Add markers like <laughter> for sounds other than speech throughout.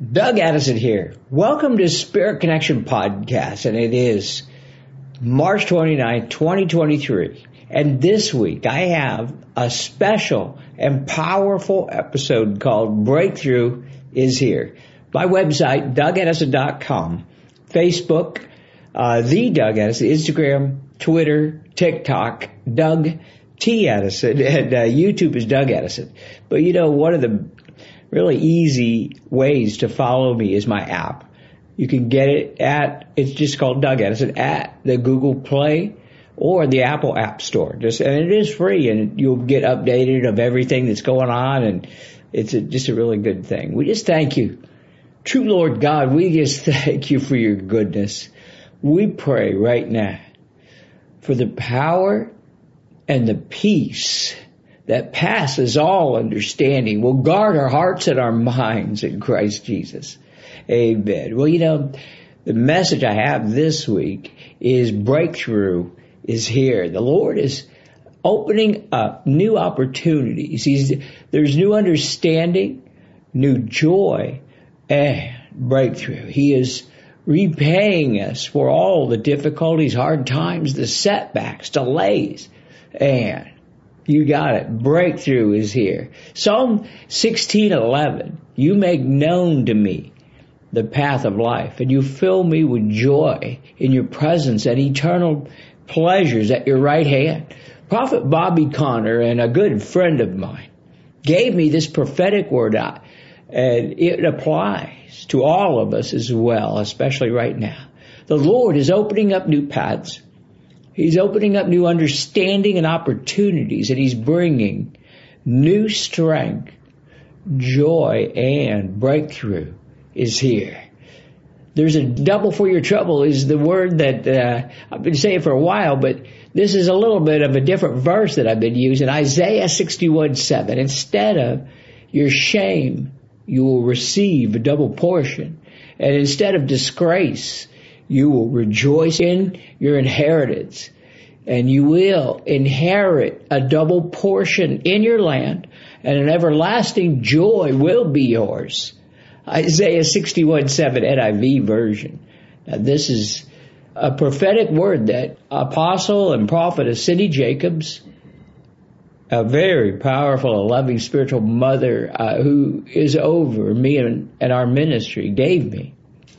Doug Addison here. Welcome to Spirit Connection Podcast, and it is March 29, 2023. And this week I have a special and powerful episode called Breakthrough is Here. My website, dougaddison.com, Facebook, uh, the Doug Addison, Instagram, Twitter, TikTok, Doug T. Addison, <laughs> and uh, YouTube is Doug Addison. But you know, one of the really easy ways to follow me is my app. You can get it at, it's just called Doug It's at the Google Play or the Apple App Store. Just, and it is free and you'll get updated of everything that's going on and it's a, just a really good thing. We just thank you. True Lord God, we just <laughs> thank you for your goodness. We pray right now for the power and the peace that passes all understanding will guard our hearts and our minds in Christ Jesus. Amen. Well, you know, the message I have this week is breakthrough is here. The Lord is opening up new opportunities. He's, there's new understanding, new joy, and breakthrough. He is repaying us for all the difficulties, hard times, the setbacks, delays, and you got it. Breakthrough is here. Psalm 16:11. You make known to me the path of life, and you fill me with joy in your presence and eternal pleasures at your right hand. Prophet Bobby Conner and a good friend of mine gave me this prophetic word, uh, and it applies to all of us as well, especially right now. The Lord is opening up new paths He's opening up new understanding and opportunities and he's bringing new strength, joy, and breakthrough is here. There's a double for your trouble is the word that uh, I've been saying for a while, but this is a little bit of a different verse that I've been using. Isaiah 61 7. Instead of your shame, you will receive a double portion. And instead of disgrace, you will rejoice in your inheritance and you will inherit a double portion in your land and an everlasting joy will be yours. Isaiah 61 7 NIV version. Now this is a prophetic word that apostle and prophetess Cindy Jacobs, a very powerful and loving spiritual mother uh, who is over me and, and our ministry, gave me.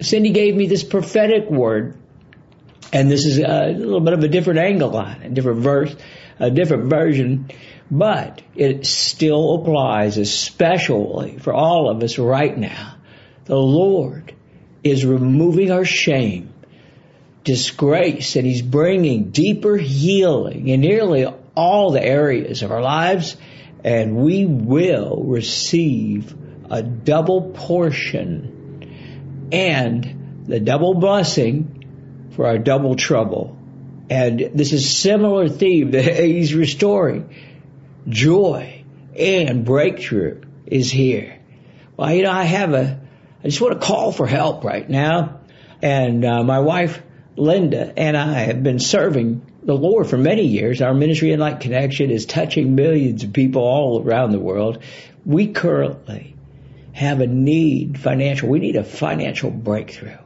Cindy gave me this prophetic word, and this is a little bit of a different angle on it, a different verse, a different version, but it still applies especially for all of us right now. The Lord is removing our shame, disgrace, and He's bringing deeper healing in nearly all the areas of our lives, and we will receive a double portion and the double blessing for our double trouble. And this is similar theme that <laughs> he's restoring. Joy and breakthrough is here. Well, you know, I have a, I just want to call for help right now. And uh, my wife, Linda, and I have been serving the Lord for many years. Our ministry InLight Connection is touching millions of people all around the world. We currently have a need financial. We need a financial breakthrough.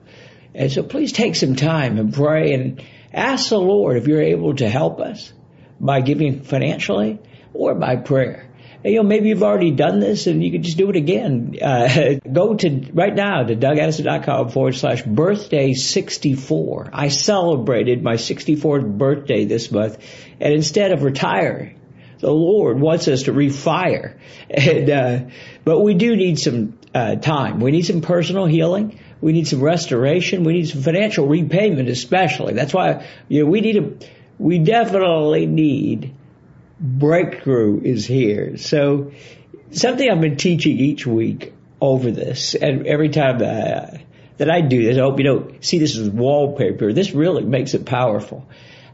And so please take some time and pray and ask the Lord if you're able to help us by giving financially or by prayer. And, you know, maybe you've already done this and you can just do it again. Uh, <laughs> go to right now to dougaddison.com forward slash birthday 64. I celebrated my 64th birthday this month and instead of retiring, the Lord wants us to refire. And, uh, but we do need some uh, time. We need some personal healing. We need some restoration. We need some financial repayment, especially. That's why you know we need a. We definitely need breakthrough is here. So something I've been teaching each week over this, and every time I, that I do this. I hope you don't see this as wallpaper. This really makes it powerful.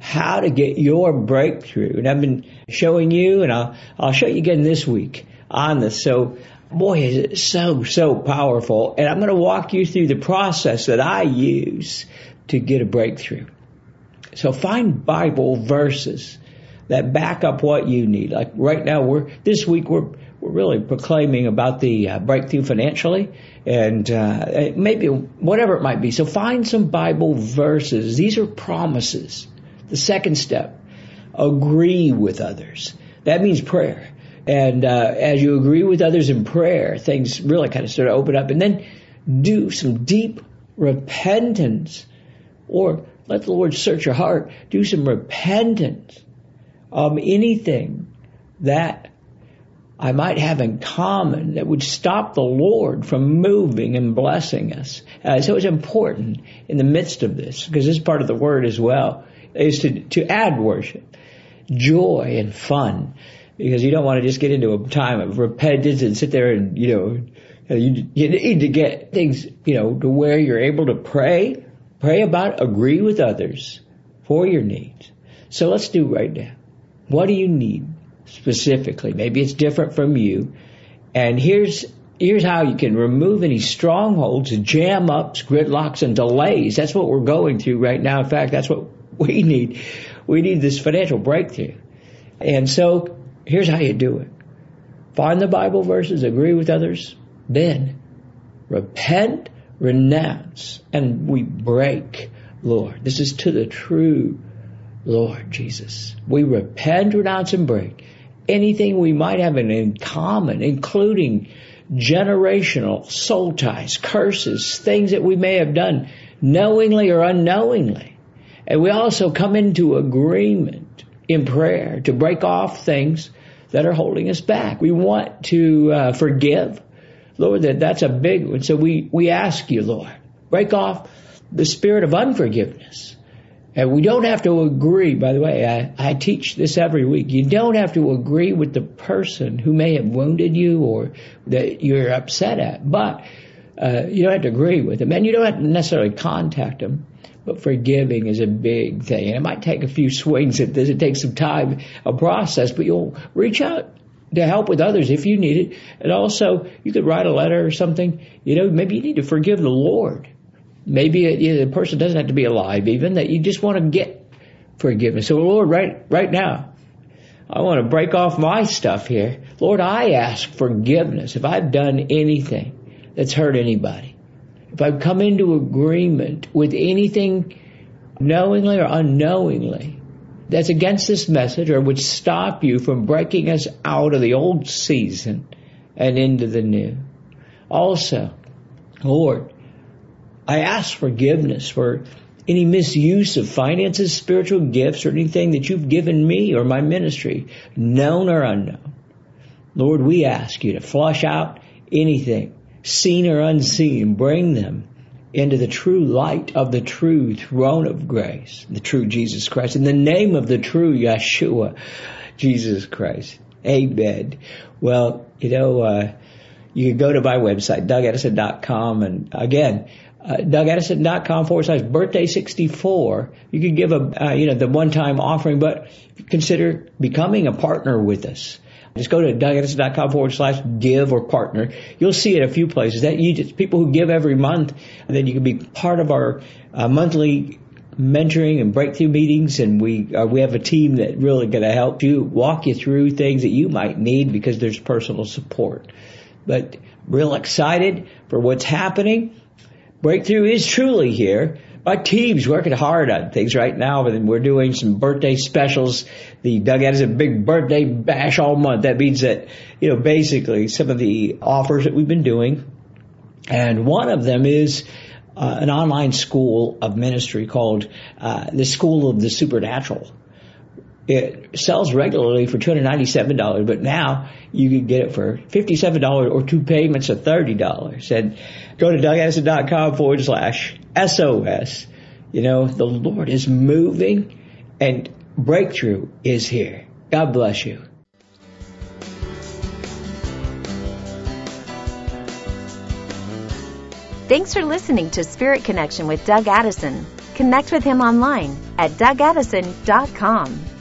How to get your breakthrough. And I've been showing you and I'll, I'll show you again this week on this. So boy, is it so, so powerful. And I'm going to walk you through the process that I use to get a breakthrough. So find Bible verses that back up what you need. Like right now, we're, this week we're, we're really proclaiming about the uh, breakthrough financially and uh, maybe whatever it might be. So find some Bible verses. These are promises. The second step, agree with others. That means prayer. And uh, as you agree with others in prayer, things really kind of start to open up. And then do some deep repentance, or let the Lord search your heart. Do some repentance of anything that I might have in common that would stop the Lord from moving and blessing us. Uh, so it's important in the midst of this, because this is part of the word as well, is to, to add worship, joy and fun because you don't want to just get into a time of repentance and sit there and, you know, uh, you, you need to get things, you know, to where you're able to pray, pray about, agree with others for your needs. So let's do right now. What do you need specifically? Maybe it's different from you. And here's, here's how you can remove any strongholds, jam ups, gridlocks, and delays. That's what we're going through right now. In fact, that's what <laughs> we need. We need this financial breakthrough. And so Here's how you do it. Find the Bible verses, agree with others, then repent, renounce, and we break, Lord. This is to the true Lord Jesus. We repent, renounce, and break anything we might have in common, including generational soul ties, curses, things that we may have done knowingly or unknowingly. And we also come into agreement in prayer to break off things that are holding us back. We want to uh, forgive. Lord, that, that's a big one. So we, we ask you, Lord, break off the spirit of unforgiveness. And we don't have to agree, by the way, I, I teach this every week. You don't have to agree with the person who may have wounded you or that you're upset at, but uh, you don't have to agree with them. And you don't have to necessarily contact them. But forgiving is a big thing. And it might take a few swings at this. It takes some time, a process, but you'll reach out to help with others if you need it. And also, you could write a letter or something. You know, maybe you need to forgive the Lord. Maybe you know, the person doesn't have to be alive even, that you just want to get forgiveness. So Lord, right, right now, I want to break off my stuff here. Lord, I ask forgiveness if I've done anything that's hurt anybody if I've come into agreement with anything knowingly or unknowingly that's against this message or would stop you from breaking us out of the old season and into the new. Also, Lord, I ask forgiveness for any misuse of finances, spiritual gifts, or anything that you've given me or my ministry, known or unknown. Lord, we ask you to flush out anything seen or unseen, bring them into the true light of the true throne of grace, the true Jesus Christ, in the name of the true Yeshua, Jesus Christ. Amen. Well, you know, uh, you can go to my website, dougaddison.com, and again, uh, dougaddison.com forward slash birthday 64. You can give a, uh, you know, the one-time offering, but consider becoming a partner with us. Just go to dougaddison.com forward slash give or partner. You'll see it a few places. That you just people who give every month, and then you can be part of our uh, monthly mentoring and breakthrough meetings and we uh, we have a team that really going to help you walk you through things that you might need because there's personal support. But real excited for what's happening. Breakthrough is truly here my team's working hard on things right now, and we're doing some birthday specials. The dugout is a big birthday bash all month. That means that, you know, basically some of the offers that we've been doing, and one of them is uh, an online school of ministry called uh, the School of the Supernatural. It sells regularly for $297, but now you can get it for $57 or two payments of $30. And go to dougaddison.com forward slash SOS. You know, the Lord is moving and breakthrough is here. God bless you. Thanks for listening to Spirit Connection with Doug Addison. Connect with him online at dougaddison.com.